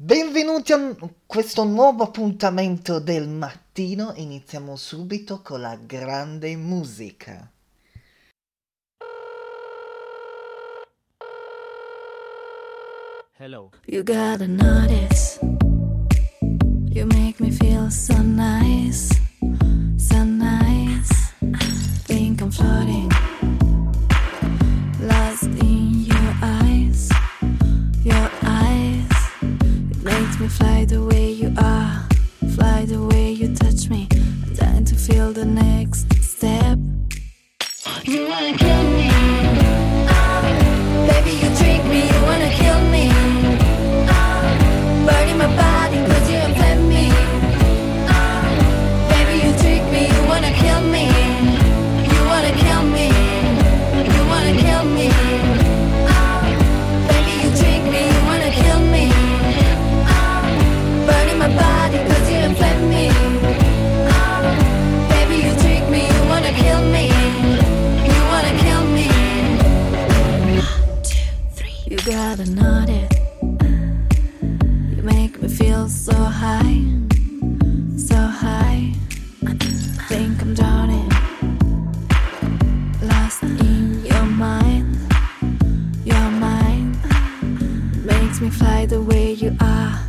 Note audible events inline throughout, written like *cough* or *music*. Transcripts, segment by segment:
Benvenuti a questo nuovo appuntamento del mattino. Iniziamo subito con la grande musica. Hello. You gotta notice. You make me feel so nice. So nice. Think I'm floating. So high, so high. I Think I'm drowning, lost in your mind, your mind. Makes me fly the way you are,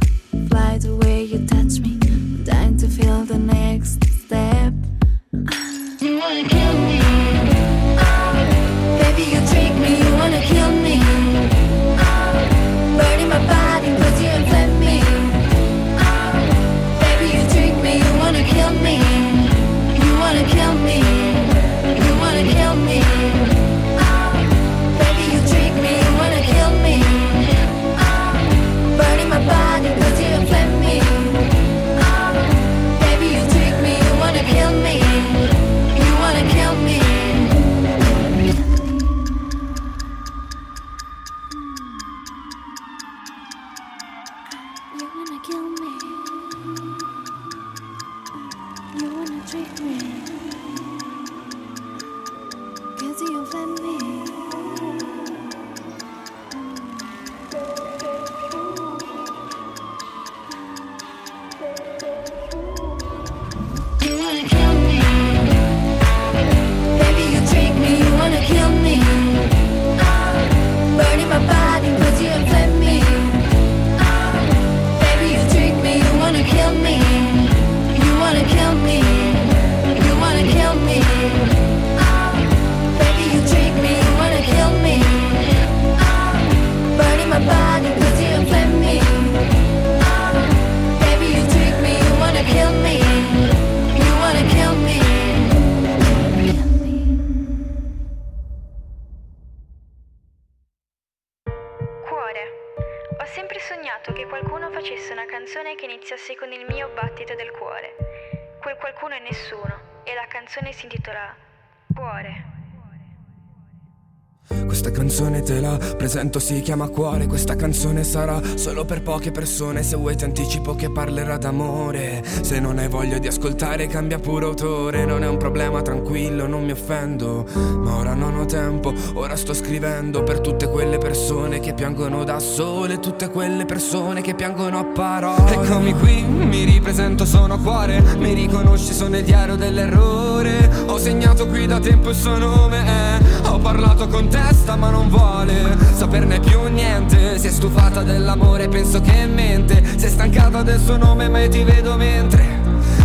Questa canzone te la presento, si chiama Cuore. Questa canzone sarà solo per poche persone. Se vuoi ti anticipo che parlerà d'amore. Se non hai voglia di ascoltare, cambia pure autore. Non è un problema, tranquillo, non mi offendo. Ma ora non ho tempo, ora sto scrivendo per tutte quelle persone che piangono da sole. Tutte quelle persone che piangono a parole. Eccomi qui, mi ripresento, sono Cuore. Mi riconosci, sono il diario dell'errore. Segnato qui da tempo il suo nome. eh. Ho parlato con testa ma non vuole saperne più niente Si è stufata dell'amore penso che mente Si è stancata del suo nome ma io ti vedo mentre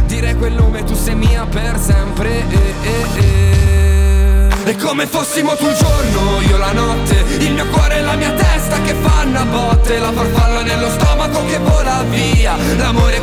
Dire quel nome tu sei mia per sempre eh, eh, eh. È come fossimo tu il giorno, io la notte Il mio cuore e la mia testa che fanno a botte La farfalla nello stomaco che vola via l'amore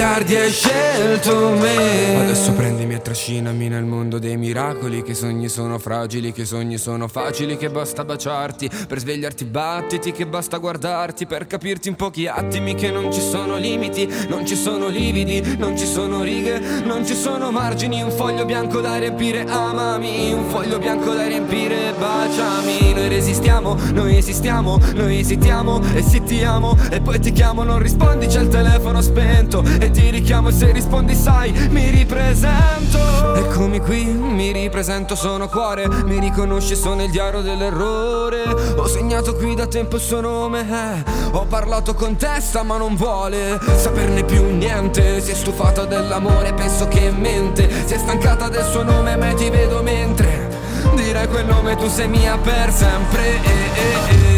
miliardi hai scelto me. Adesso prendimi e trascinami nel mondo dei miracoli Che sogni sono fragili, che sogni sono facili Che basta baciarti per svegliarti battiti Che basta guardarti per capirti in pochi attimi Che non ci sono limiti, non ci sono lividi Non ci sono righe, non ci sono margini Un foglio bianco da riempire, amami Un foglio bianco da riempire, baciami. Noi resistiamo, noi esistiamo, noi esitiamo E se ti amo e poi ti chiamo non rispondi c'è il telefono spento E ti richiamo e se rispondi sai mi ripresento. Eccomi qui, mi ripresento, sono cuore. Mi riconosci, sono il diario dell'errore. Ho segnato qui da tempo il suo nome. Eh. Ho parlato con testa ma non vuole saperne più niente. Si è stufata dell'amore, penso che mente. Si è stancata del suo nome ma ti vedo mentre. Dirai quel nome tu sei mia per sempre. Eh, eh, eh.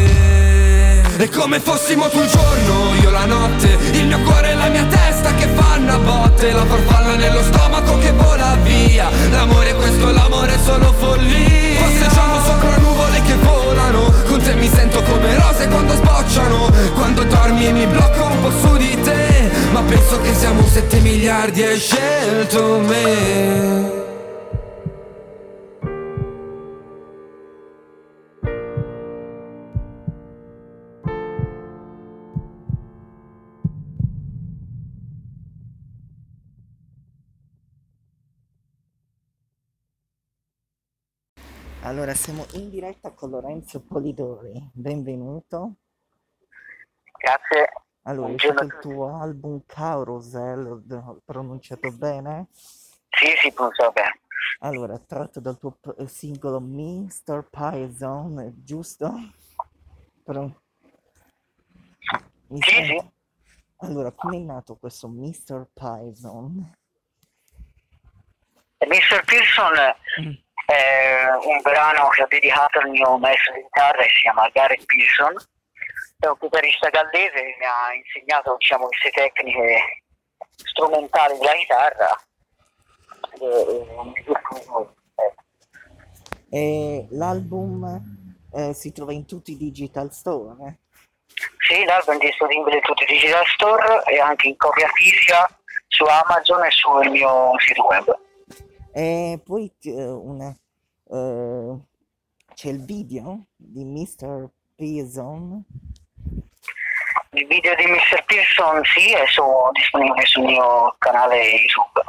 È come fossimo tu il giorno, io la notte Il mio cuore e la mia testa che fanno a botte La farfalla nello stomaco che vola via. L'amore questo, l'amore è solo follia. Passeggiamo sopra nuvole che volano Con te mi sento come rose quando sbocciano. Quando dormi e mi blocco un po' su di te Ma penso che siamo 7 miliardi e hai scelto me Allora, siamo in diretta con Lorenzo Polidori. Benvenuto. Grazie. Allora, Buongiorno il tuo album Carousel, ho pronunciato bene? Sì, sì, funziona bene. Allora, tratto dal tuo singolo Mr. Python, giusto? Però... Sì, senti? sì. Allora, come è nato questo Mr. Python? Mr. Pearson Mm. È un brano che ho dedicato al mio maestro di chitarra che si chiama Gareth Pearson. È un chitarrista gallese che mi ha insegnato diciamo, queste tecniche strumentali della chitarra. E- eh, E l'album eh, si trova in tutti i digital store. eh? Sì, l'album è disponibile in tutti i digital store e anche in copia fisica su Amazon e sul mio sito web. E poi eh, una, eh, c'è il video di Mr. Python. Il video di Mr. Pearson sì, è su- disponibile sul mio canale YouTube.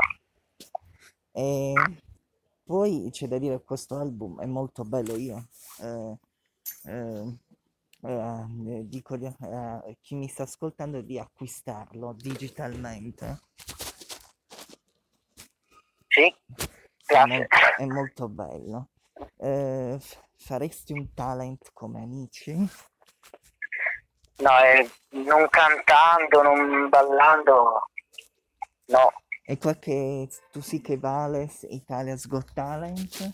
E poi c'è da dire che questo album è molto bello. Io eh, eh, eh, dico di- a chi mi sta ascoltando di acquistarlo digitalmente. Sì, È, grazie. mol- è molto bello. Eh, faresti un talent come amici? No, eh, non cantando, non ballando, no. E qualche tu sì che vale Italia's Got Talent?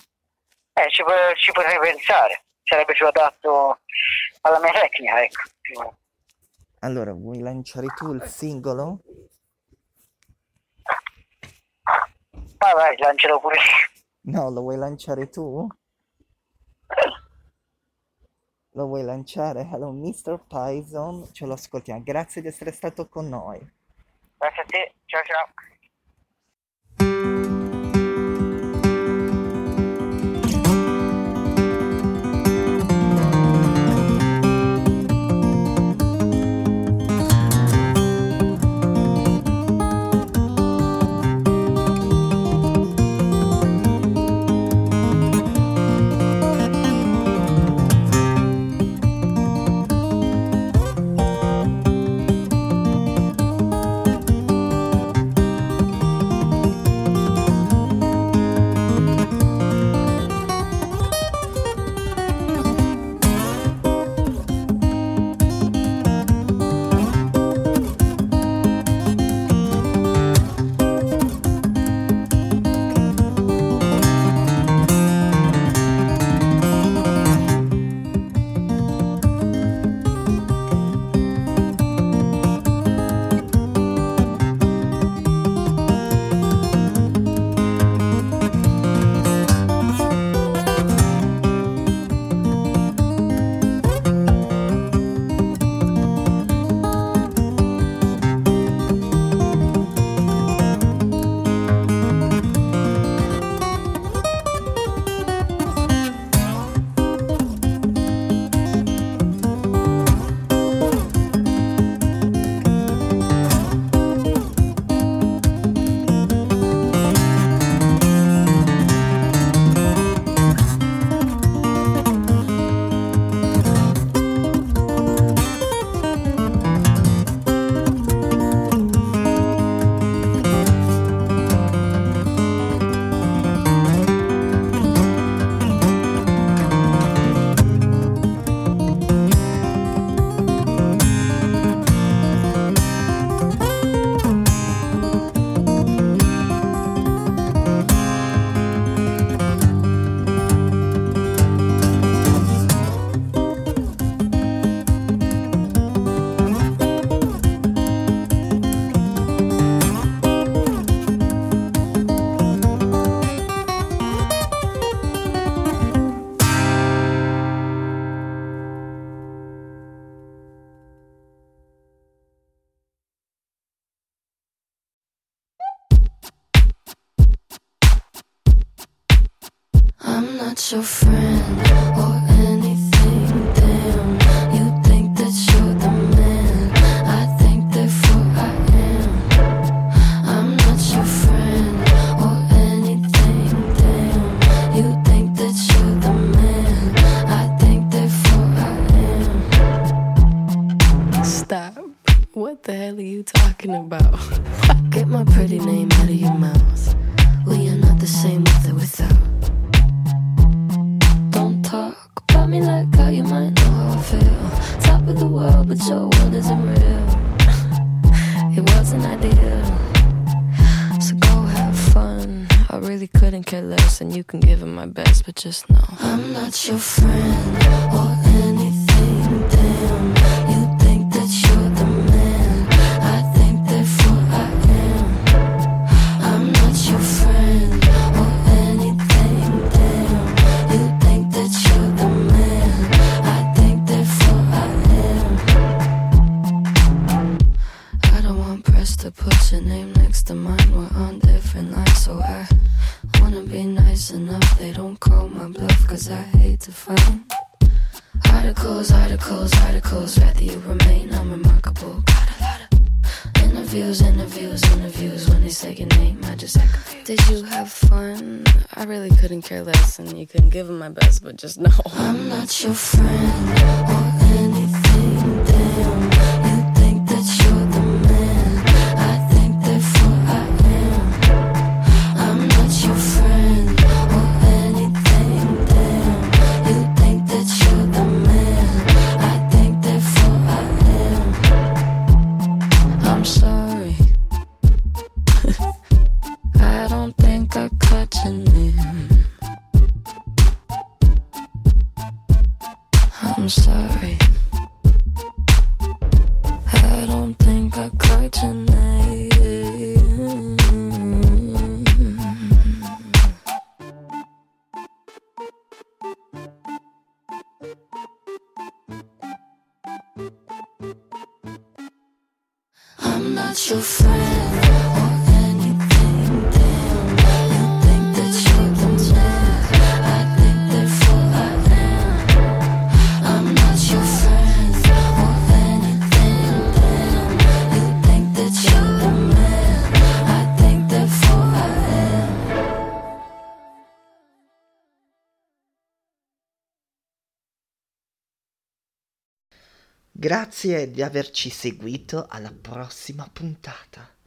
Eh, ci, ci potrei pensare, sarebbe più adatto alla mia tecnica, ecco. Allora, vuoi lanciare tu il singolo? Vai, vai, lancialo pure. No, lo vuoi lanciare tu? Lo vuoi lanciare? Hello, Mr. Python, ce lo ascoltiamo. Grazie di essere stato con noi. Grazie a te, ciao ciao. Not your friend or anything. Damn, you think that you're the man. I think therefore I am. I'm not your friend or anything. Damn, you think that you're the man. I think therefore I am. Stop. What the hell are you talking about? Get my pretty name out of your mouth. We are not the same with or without. Me like how you might know how I feel. Top of the world, but your world isn't real. *laughs* It wasn't ideal. So go have fun. I really couldn't care less, and you can give it my best, but just know I'm not your friend be nice enough. They don't call my bluff, cause I hate to fight. Articles, articles, articles, rather you remain unremarkable. Got a lot of interviews, interviews, interviews. When they say your name, I just act confused. Did you have fun? I really couldn't care less, and you couldn't give them my best, but just know I'm not your friend or anything. I'm sorry. I don't think I caught your Grazie di averci seguito alla prossima puntata.